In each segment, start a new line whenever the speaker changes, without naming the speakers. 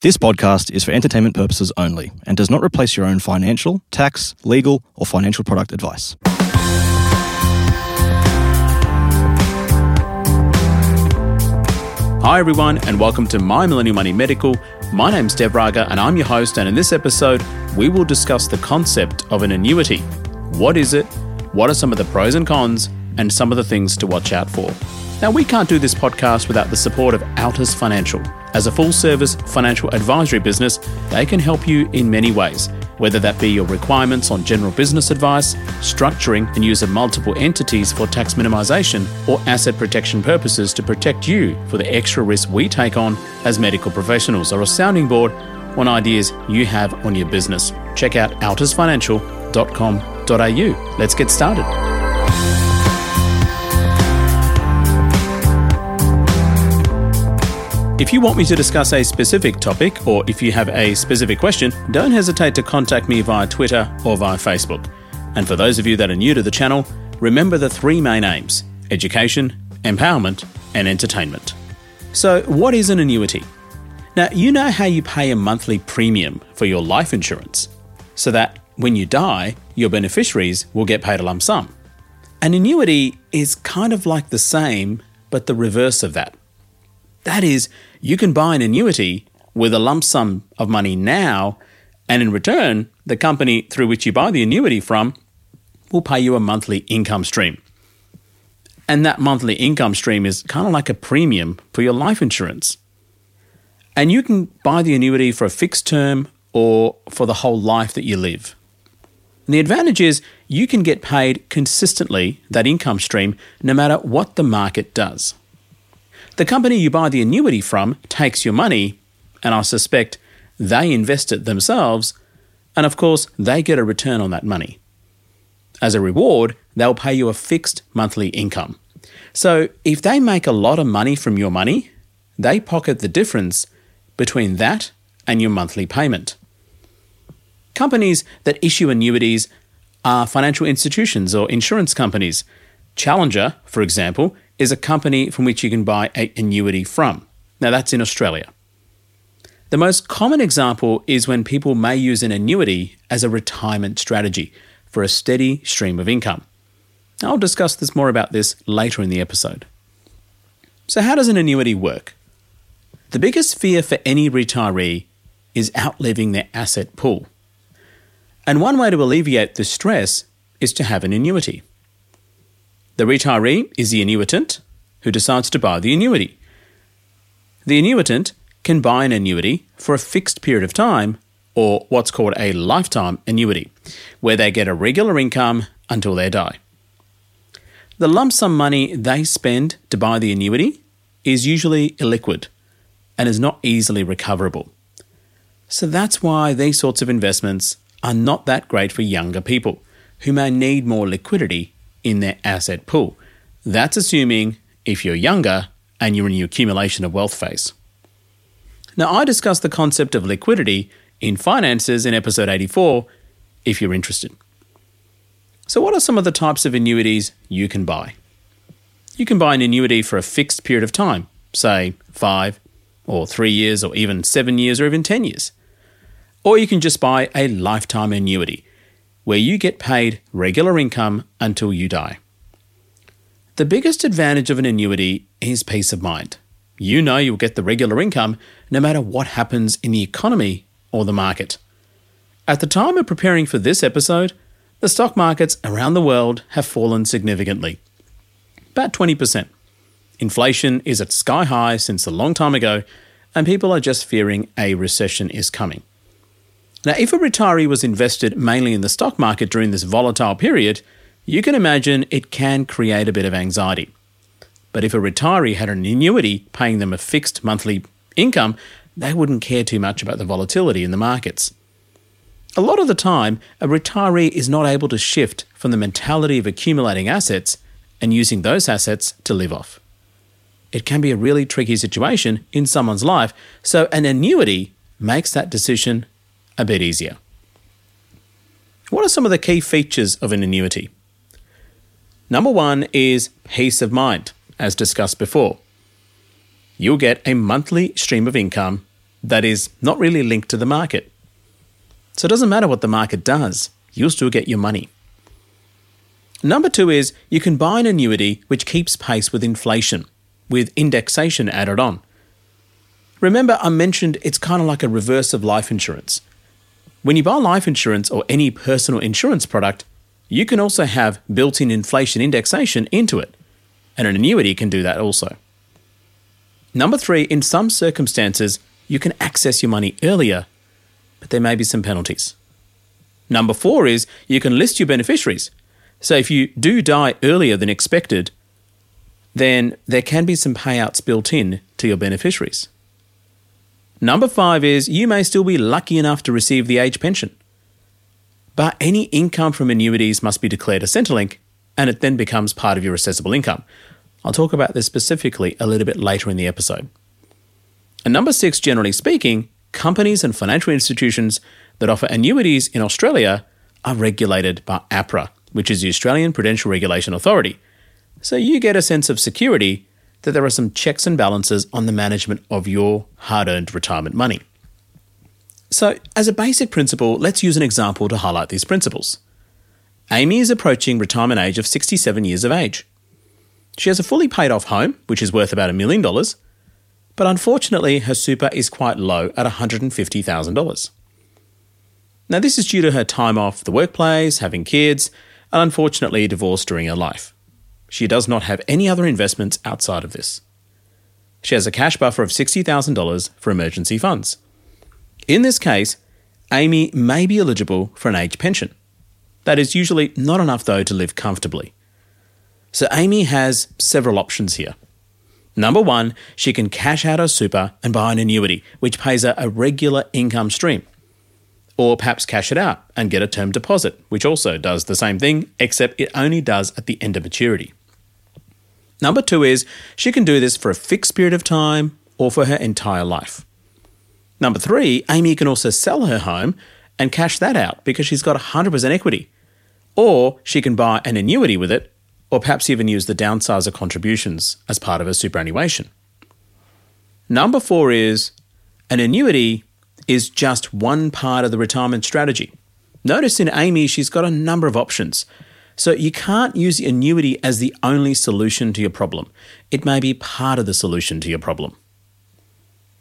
This podcast is for entertainment purposes only and does not replace your own financial, tax, legal, or financial product advice.
Hi, everyone, and welcome to My Millennial Money Medical. My name's Dev Raga, and I'm your host. And in this episode, we will discuss the concept of an annuity. What is it? What are some of the pros and cons? And some of the things to watch out for. Now, we can't do this podcast without the support of Altus Financial. As a full service financial advisory business, they can help you in many ways, whether that be your requirements on general business advice, structuring and use of multiple entities for tax minimization, or asset protection purposes to protect you for the extra risk we take on as medical professionals, or a sounding board on ideas you have on your business. Check out altusfinancial.com.au. Let's get started. If you want me to discuss a specific topic or if you have a specific question, don't hesitate to contact me via Twitter or via Facebook. And for those of you that are new to the channel, remember the three main aims education, empowerment, and entertainment. So, what is an annuity? Now, you know how you pay a monthly premium for your life insurance so that when you die, your beneficiaries will get paid a lump sum. An annuity is kind of like the same, but the reverse of that. That is, you can buy an annuity with a lump sum of money now, and in return, the company through which you buy the annuity from will pay you a monthly income stream. And that monthly income stream is kind of like a premium for your life insurance. And you can buy the annuity for a fixed term or for the whole life that you live. And the advantage is you can get paid consistently that income stream no matter what the market does. The company you buy the annuity from takes your money, and I suspect they invest it themselves, and of course, they get a return on that money. As a reward, they'll pay you a fixed monthly income. So if they make a lot of money from your money, they pocket the difference between that and your monthly payment. Companies that issue annuities are financial institutions or insurance companies. Challenger, for example, is a company from which you can buy an annuity from. Now, that's in Australia. The most common example is when people may use an annuity as a retirement strategy for a steady stream of income. I'll discuss this more about this later in the episode. So, how does an annuity work? The biggest fear for any retiree is outliving their asset pool. And one way to alleviate this stress is to have an annuity. The retiree is the annuitant who decides to buy the annuity. The annuitant can buy an annuity for a fixed period of time, or what's called a lifetime annuity, where they get a regular income until they die. The lump sum money they spend to buy the annuity is usually illiquid and is not easily recoverable. So that's why these sorts of investments are not that great for younger people who may need more liquidity in their asset pool. That's assuming if you're younger and you're in your accumulation of wealth phase. Now, I discussed the concept of liquidity in finances in episode 84 if you're interested. So, what are some of the types of annuities you can buy? You can buy an annuity for a fixed period of time, say five or three years, or even seven years, or even 10 years. Or you can just buy a lifetime annuity, where you get paid regular income until you die. The biggest advantage of an annuity is peace of mind. You know you'll get the regular income no matter what happens in the economy or the market. At the time of preparing for this episode, the stock markets around the world have fallen significantly. About 20%. Inflation is at sky high since a long time ago, and people are just fearing a recession is coming. Now, if a retiree was invested mainly in the stock market during this volatile period, you can imagine it can create a bit of anxiety. But if a retiree had an annuity paying them a fixed monthly income, they wouldn't care too much about the volatility in the markets. A lot of the time, a retiree is not able to shift from the mentality of accumulating assets and using those assets to live off. It can be a really tricky situation in someone's life, so an annuity makes that decision a bit easier. What are some of the key features of an annuity? Number one is peace of mind, as discussed before. You'll get a monthly stream of income that is not really linked to the market. So it doesn't matter what the market does, you'll still get your money. Number two is you can buy an annuity which keeps pace with inflation, with indexation added on. Remember, I mentioned it's kind of like a reverse of life insurance. When you buy life insurance or any personal insurance product, you can also have built in inflation indexation into it, and an annuity can do that also. Number three, in some circumstances, you can access your money earlier, but there may be some penalties. Number four is you can list your beneficiaries. So if you do die earlier than expected, then there can be some payouts built in to your beneficiaries. Number five is you may still be lucky enough to receive the age pension. But any income from annuities must be declared as Centrelink, and it then becomes part of your assessable income. I'll talk about this specifically a little bit later in the episode. And number six, generally speaking, companies and financial institutions that offer annuities in Australia are regulated by APRA, which is the Australian Prudential Regulation Authority. So you get a sense of security that there are some checks and balances on the management of your hard earned retirement money. So, as a basic principle, let's use an example to highlight these principles. Amy is approaching retirement age of 67 years of age. She has a fully paid off home, which is worth about a million dollars, but unfortunately, her super is quite low at $150,000. Now, this is due to her time off the workplace, having kids, and unfortunately, divorce during her life. She does not have any other investments outside of this. She has a cash buffer of $60,000 for emergency funds. In this case, Amy may be eligible for an age pension. That is usually not enough, though, to live comfortably. So Amy has several options here. Number one, she can cash out her super and buy an annuity, which pays her a regular income stream. Or perhaps cash it out and get a term deposit, which also does the same thing, except it only does at the end of maturity. Number two is she can do this for a fixed period of time or for her entire life. Number three, Amy can also sell her home and cash that out because she's got 100% equity. Or she can buy an annuity with it, or perhaps even use the downsizer contributions as part of her superannuation. Number four is an annuity is just one part of the retirement strategy. Notice in Amy, she's got a number of options. So you can't use the annuity as the only solution to your problem. It may be part of the solution to your problem.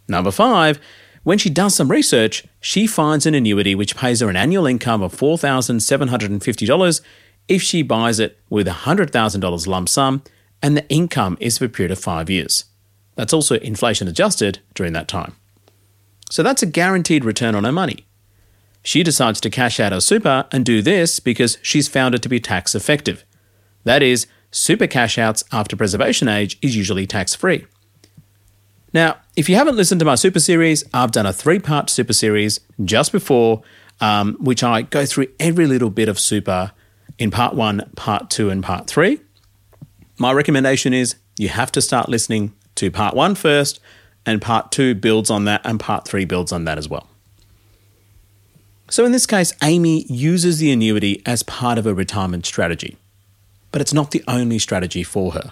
Number five, when she does some research, she finds an annuity which pays her an annual income of $4,750 if she buys it with a $100,000 lump sum and the income is for a period of five years. That's also inflation adjusted during that time. So that's a guaranteed return on her money. She decides to cash out her super and do this because she's found it to be tax effective. That is, super cash outs after preservation age is usually tax free. Now, if you haven't listened to my super series, I've done a three part super series just before, um, which I go through every little bit of super in part one, part two, and part three. My recommendation is you have to start listening to part one first, and part two builds on that, and part three builds on that as well. So in this case, Amy uses the annuity as part of a retirement strategy, but it's not the only strategy for her.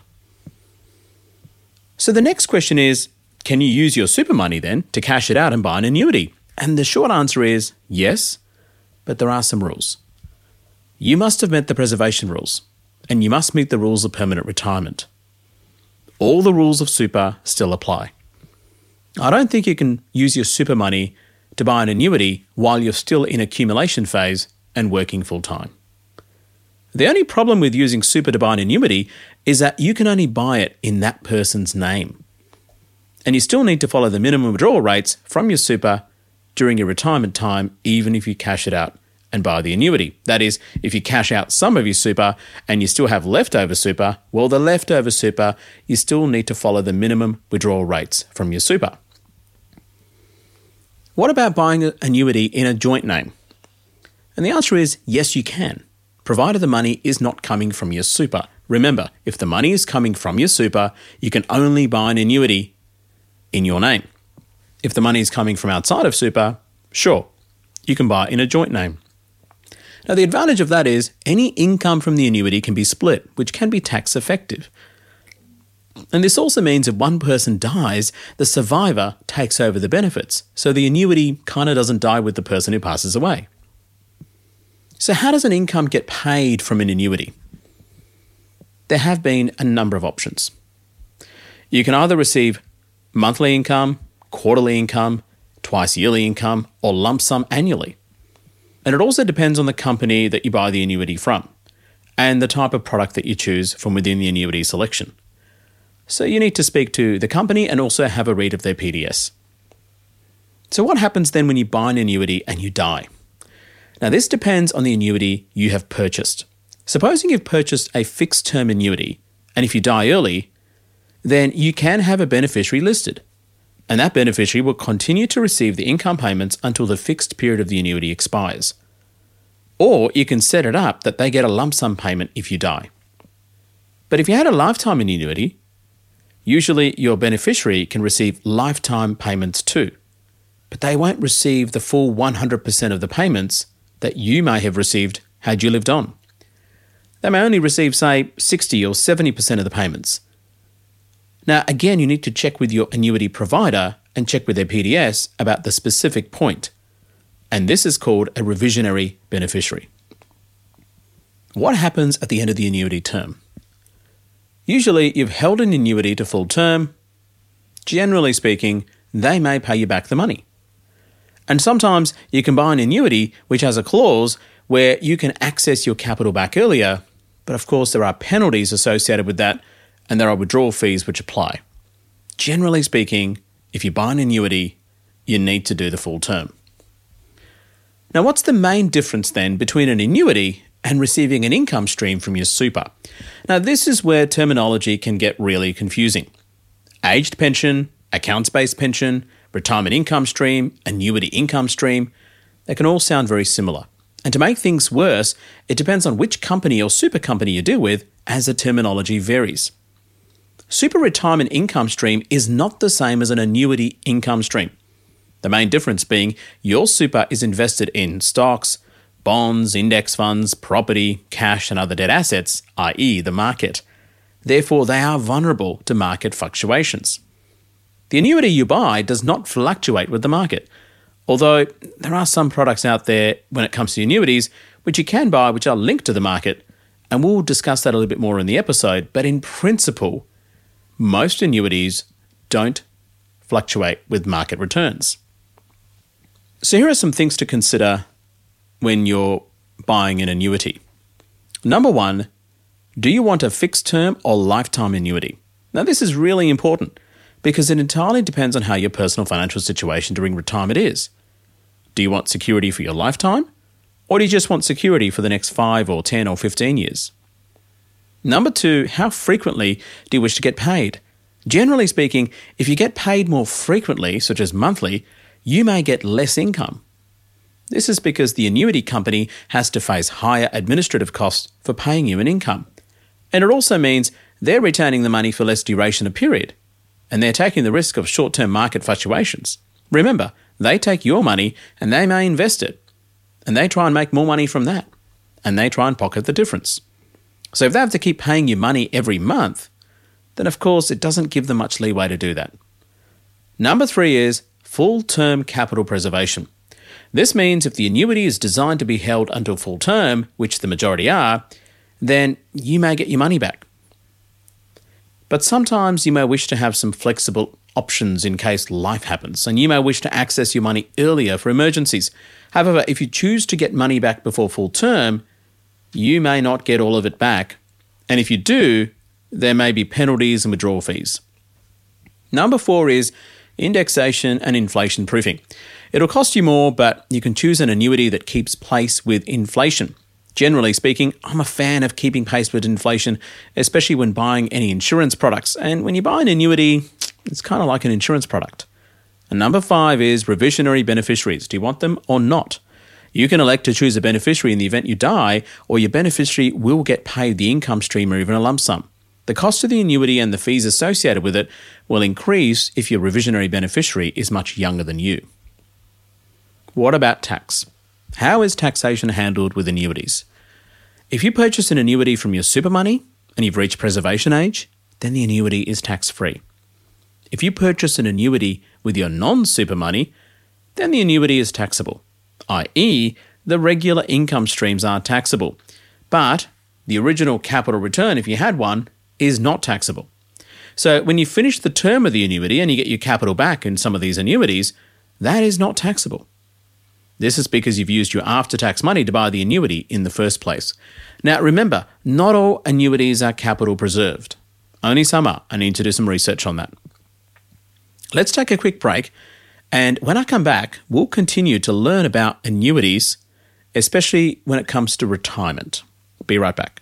So the next question is can you use your super money then to cash it out and buy an annuity? And the short answer is yes, but there are some rules. You must have met the preservation rules, and you must meet the rules of permanent retirement. All the rules of super still apply. I don't think you can use your super money to buy an annuity while you're still in accumulation phase and working full time. The only problem with using super to buy an annuity is that you can only buy it in that person's name. And you still need to follow the minimum withdrawal rates from your super during your retirement time, even if you cash it out and buy the annuity. That is, if you cash out some of your super and you still have leftover super, well, the leftover super, you still need to follow the minimum withdrawal rates from your super. What about buying an annuity in a joint name? And the answer is yes, you can, provided the money is not coming from your super. Remember, if the money is coming from your super, you can only buy an annuity in your name. If the money is coming from outside of super, sure, you can buy in a joint name. Now, the advantage of that is any income from the annuity can be split, which can be tax effective. And this also means if one person dies, the survivor takes over the benefits, so the annuity kind of doesn't die with the person who passes away. So, how does an income get paid from an annuity? There have been a number of options. You can either receive monthly income, quarterly income, twice yearly income, or lump sum annually. And it also depends on the company that you buy the annuity from and the type of product that you choose from within the annuity selection. So you need to speak to the company and also have a read of their PDS. So, what happens then when you buy an annuity and you die? Now, this depends on the annuity you have purchased. Supposing you've purchased a fixed term annuity, and if you die early, then you can have a beneficiary listed and that beneficiary will continue to receive the income payments until the fixed period of the annuity expires. Or you can set it up that they get a lump sum payment if you die. But if you had a lifetime annuity, usually your beneficiary can receive lifetime payments too, but they won't receive the full 100% of the payments that you may have received had you lived on. They may only receive, say, 60 or 70% of the payments, now, again, you need to check with your annuity provider and check with their PDS about the specific point. And this is called a revisionary beneficiary. What happens at the end of the annuity term? Usually, you've held an annuity to full term. Generally speaking, they may pay you back the money. And sometimes you can buy an annuity which has a clause where you can access your capital back earlier, but of course, there are penalties associated with that and there are withdrawal fees which apply. Generally speaking, if you buy an annuity, you need to do the full term. Now, what's the main difference then between an annuity and receiving an income stream from your super? Now, this is where terminology can get really confusing. Aged pension, accounts based pension, retirement income stream, annuity income stream, they can all sound very similar. And to make things worse, it depends on which company or super company you deal with as the terminology varies. Super retirement income stream is not the same as an annuity income stream. The main difference being your super is invested in stocks, bonds, index funds, property, cash, and other debt assets, i.e., the market. Therefore, they are vulnerable to market fluctuations. The annuity you buy does not fluctuate with the market, although there are some products out there when it comes to annuities which you can buy which are linked to the market, and we'll discuss that a little bit more in the episode, but in principle, most annuities don't fluctuate with market returns. So, here are some things to consider when you're buying an annuity. Number one, do you want a fixed term or lifetime annuity? Now, this is really important because it entirely depends on how your personal financial situation during retirement is. Do you want security for your lifetime? Or do you just want security for the next 5 or 10 or 15 years? Number two, how frequently do you wish to get paid? Generally speaking, if you get paid more frequently, such as monthly, you may get less income. This is because the annuity company has to face higher administrative costs for paying you an income. And it also means they're retaining the money for less duration of period, and they're taking the risk of short term market fluctuations. Remember, they take your money and they may invest it, and they try and make more money from that, and they try and pocket the difference. So if they have to keep paying you money every month, then of course it doesn't give them much leeway to do that. Number three is full term capital preservation. This means if the annuity is designed to be held until full term, which the majority are, then you may get your money back. But sometimes you may wish to have some flexible options in case life happens, and you may wish to access your money earlier for emergencies. However, if you choose to get money back before full term, you may not get all of it back. And if you do, there may be penalties and withdrawal fees. Number four is indexation and inflation proofing. It'll cost you more, but you can choose an annuity that keeps pace with inflation. Generally speaking, I'm a fan of keeping pace with inflation, especially when buying any insurance products. And when you buy an annuity, it's kind of like an insurance product. And number five is revisionary beneficiaries. Do you want them or not? You can elect to choose a beneficiary in the event you die, or your beneficiary will get paid the income stream or even a lump sum. The cost of the annuity and the fees associated with it will increase if your revisionary beneficiary is much younger than you. What about tax? How is taxation handled with annuities? If you purchase an annuity from your super money and you've reached preservation age, then the annuity is tax free. If you purchase an annuity with your non super money, then the annuity is taxable, i.e., the regular income streams are taxable. But the original capital return, if you had one, is not taxable. So when you finish the term of the annuity and you get your capital back in some of these annuities, that is not taxable. This is because you've used your after tax money to buy the annuity in the first place. Now remember, not all annuities are capital preserved. Only some are. I need to do some research on that. Let's take a quick break, and when I come back, we'll continue to learn about annuities, especially when it comes to retirement. Be right back.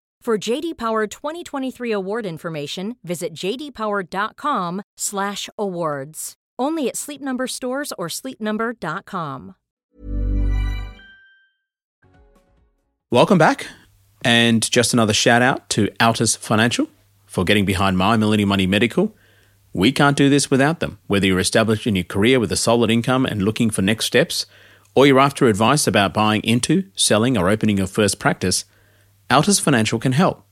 For JD Power 2023 award information, visit jdpower.com/awards. Only at Sleep Number stores or sleepnumber.com.
Welcome back. And just another shout out to Altus Financial for getting behind My Millennial Money Medical. We can't do this without them. Whether you're established in your career with a solid income and looking for next steps, or you're after advice about buying into, selling, or opening your first practice, Altus Financial can help.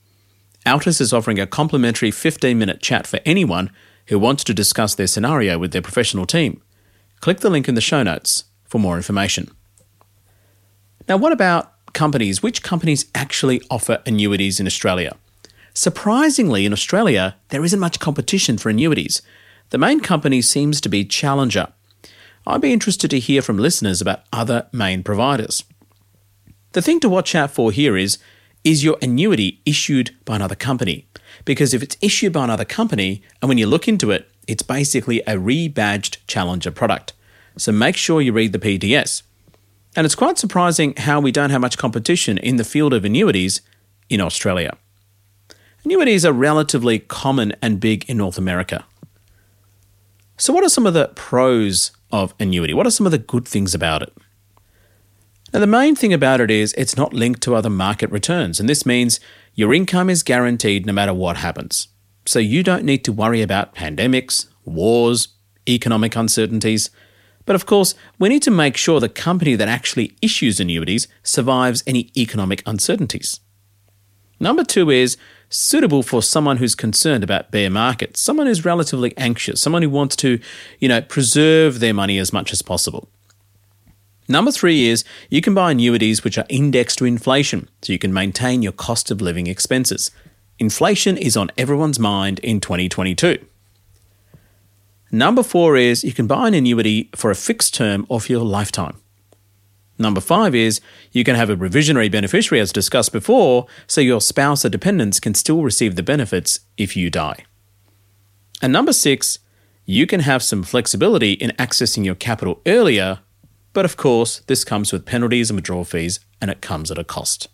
Altus is offering a complimentary 15 minute chat for anyone who wants to discuss their scenario with their professional team. Click the link in the show notes for more information. Now, what about companies? Which companies actually offer annuities in Australia? Surprisingly, in Australia, there isn't much competition for annuities. The main company seems to be Challenger. I'd be interested to hear from listeners about other main providers. The thing to watch out for here is is your annuity issued by another company? Because if it's issued by another company, and when you look into it, it's basically a rebadged Challenger product. So make sure you read the PDS. And it's quite surprising how we don't have much competition in the field of annuities in Australia. Annuities are relatively common and big in North America. So, what are some of the pros of annuity? What are some of the good things about it? Now, the main thing about it is it's not linked to other market returns, and this means your income is guaranteed no matter what happens. So you don't need to worry about pandemics, wars, economic uncertainties. But of course, we need to make sure the company that actually issues annuities survives any economic uncertainties. Number two is suitable for someone who's concerned about bear markets, someone who's relatively anxious, someone who wants to, you know, preserve their money as much as possible. Number three is you can buy annuities which are indexed to inflation, so you can maintain your cost of living expenses. Inflation is on everyone's mind in 2022. Number four is you can buy an annuity for a fixed term for your lifetime. Number five is you can have a revisionary beneficiary, as discussed before, so your spouse or dependents can still receive the benefits if you die. And number six, you can have some flexibility in accessing your capital earlier, but of course, this comes with penalties and withdrawal fees, and it comes at a cost.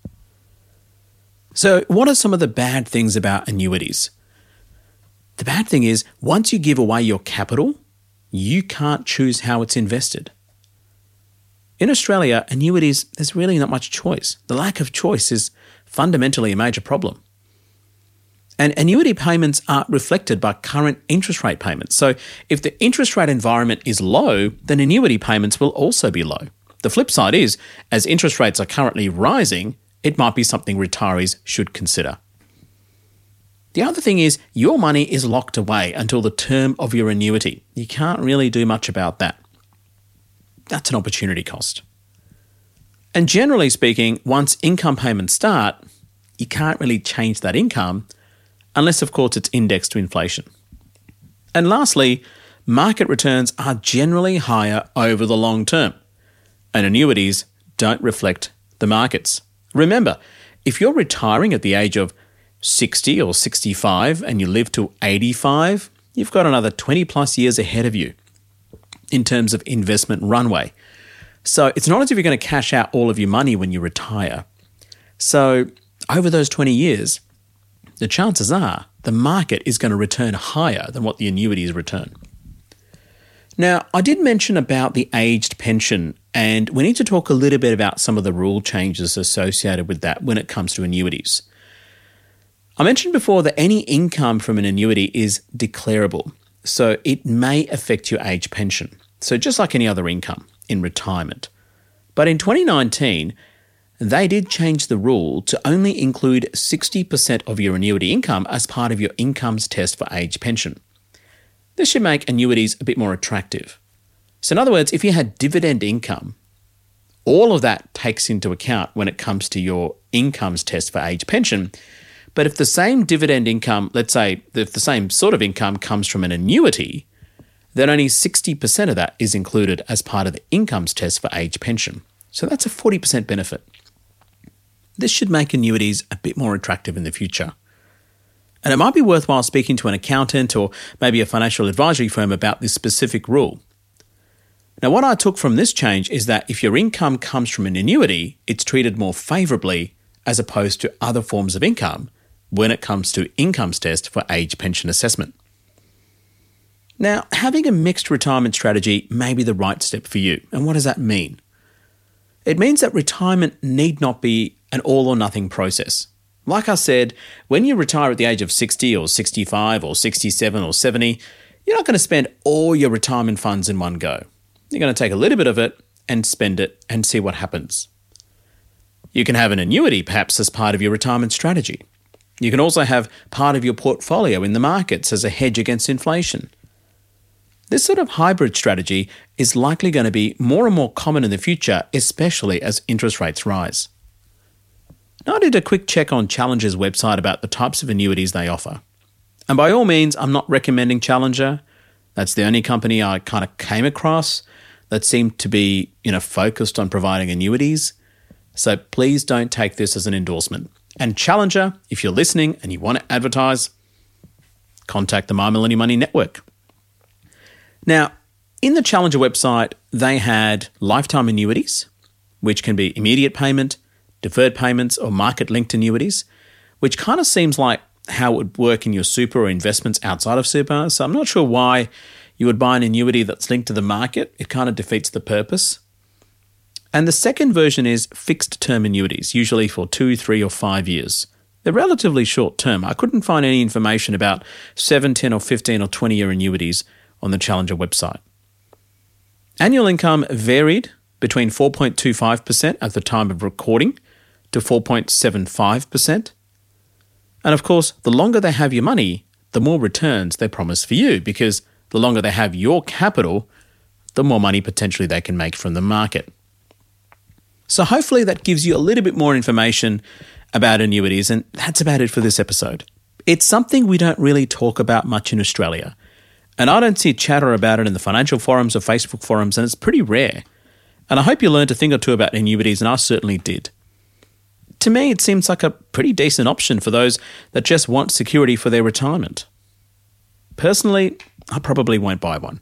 So, what are some of the bad things about annuities? The bad thing is, once you give away your capital, you can't choose how it's invested. In Australia, annuities, there's really not much choice. The lack of choice is fundamentally a major problem. And annuity payments are reflected by current interest rate payments. So if the interest rate environment is low, then annuity payments will also be low. The flip side is, as interest rates are currently rising, it might be something retirees should consider. The other thing is, your money is locked away until the term of your annuity. You can't really do much about that. That's an opportunity cost. And generally speaking, once income payments start, you can't really change that income unless, of course, it's indexed to inflation. And lastly, market returns are generally higher over the long term, and annuities don't reflect the markets. Remember, if you're retiring at the age of 60 or 65 and you live to 85, you've got another 20 plus years ahead of you in terms of investment runway. So it's not as if you're going to cash out all of your money when you retire. So over those 20 years, the chances are the market is going to return higher than what the annuities return. Now, I did mention about the aged pension, and we need to talk a little bit about some of the rule changes associated with that when it comes to annuities. I mentioned before that any income from an annuity is declarable, so it may affect your age pension. So, just like any other income in retirement. But in 2019, they did change the rule to only include 60% of your annuity income as part of your incomes test for age pension. This should make annuities a bit more attractive. So, in other words, if you had dividend income, all of that takes into account when it comes to your incomes test for age pension, but if the same dividend income, let's say if the same sort of income comes from an annuity, then only 60% of that is included as part of the incomes test for age pension. So that's a 40% benefit. This should make annuities a bit more attractive in the future. And it might be worthwhile speaking to an accountant or maybe a financial advisory firm about this specific rule. Now, what I took from this change is that if your income comes from an annuity, it's treated more favourably as opposed to other forms of income when it comes to incomes test for age pension assessment. Now, having a mixed retirement strategy may be the right step for you. And what does that mean? It means that retirement need not be an all or nothing process. Like I said, when you retire at the age of 60 or 65 or 67 or 70, you're not going to spend all your retirement funds in one go. You're going to take a little bit of it and spend it and see what happens. You can have an annuity perhaps as part of your retirement strategy. You can also have part of your portfolio in the markets as a hedge against inflation. This sort of hybrid strategy is likely going to be more and more common in the future, especially as interest rates rise. Now, I did a quick check on Challenger's website about the types of annuities they offer. And by all means, I'm not recommending Challenger. That's the only company I kind of came across that seemed to be, you know, focused on providing annuities. So please don't take this as an endorsement. And Challenger, if you're listening and you want to advertise, contact the My Millennial Money Network. Now, in the Challenger website, they had lifetime annuities, which can be immediate payment, deferred payments, or market linked annuities, which kind of seems like how it would work in your super or investments outside of super. So I'm not sure why you would buy an annuity that's linked to the market. It kind of defeats the purpose. And the second version is fixed term annuities, usually for two, three, or five years. They're relatively short term. I couldn't find any information about 7, 10, or 15 or 20 year annuities on the Challenger website. Annual income varied between 4.25% at the time of recording to 4.75%. And of course, the longer they have your money, the more returns they promise for you because the longer they have your capital, the more money potentially they can make from the market. So, hopefully, that gives you a little bit more information about annuities, and that's about it for this episode. It's something we don't really talk about much in Australia, and I don't see chatter about it in the financial forums or Facebook forums, and it's pretty rare. And I hope you learned a thing or two about annuities, and I certainly did. To me, it seems like a pretty decent option for those that just want security for their retirement. Personally, I probably won't buy one.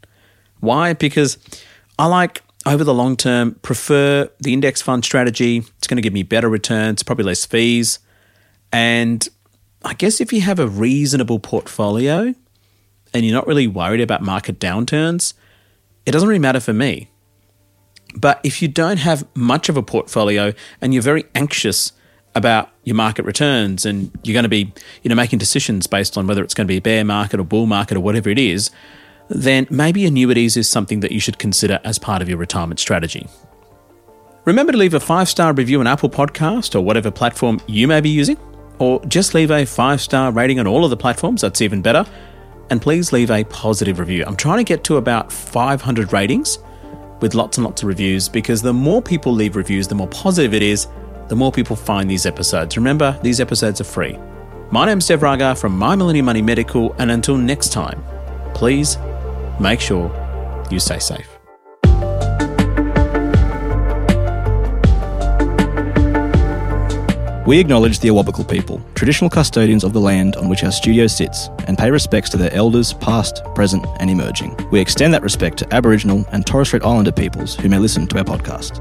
Why? Because I like over the long term prefer the index fund strategy. It's going to give me better returns, probably less fees. And I guess if you have a reasonable portfolio and you're not really worried about market downturns, it doesn't really matter for me. But if you don't have much of a portfolio and you're very anxious about your market returns and you're going to be, you know, making decisions based on whether it's going to be a bear market or bull market or whatever it is, then maybe annuities is something that you should consider as part of your retirement strategy. Remember to leave a five star review on Apple Podcast or whatever platform you may be using, or just leave a five star rating on all of the platforms, that's even better. And please leave a positive review. I'm trying to get to about 500 ratings with lots and lots of reviews because the more people leave reviews, the more positive it is, the more people find these episodes. Remember, these episodes are free. My name's Dev Raga from My Millennial Money Medical, and until next time, please make sure you stay safe.
We acknowledge the Awabakal people, traditional custodians of the land on which our studio sits, and pay respects to their elders, past, present, and emerging. We extend that respect to Aboriginal and Torres Strait Islander peoples who may listen to our podcast.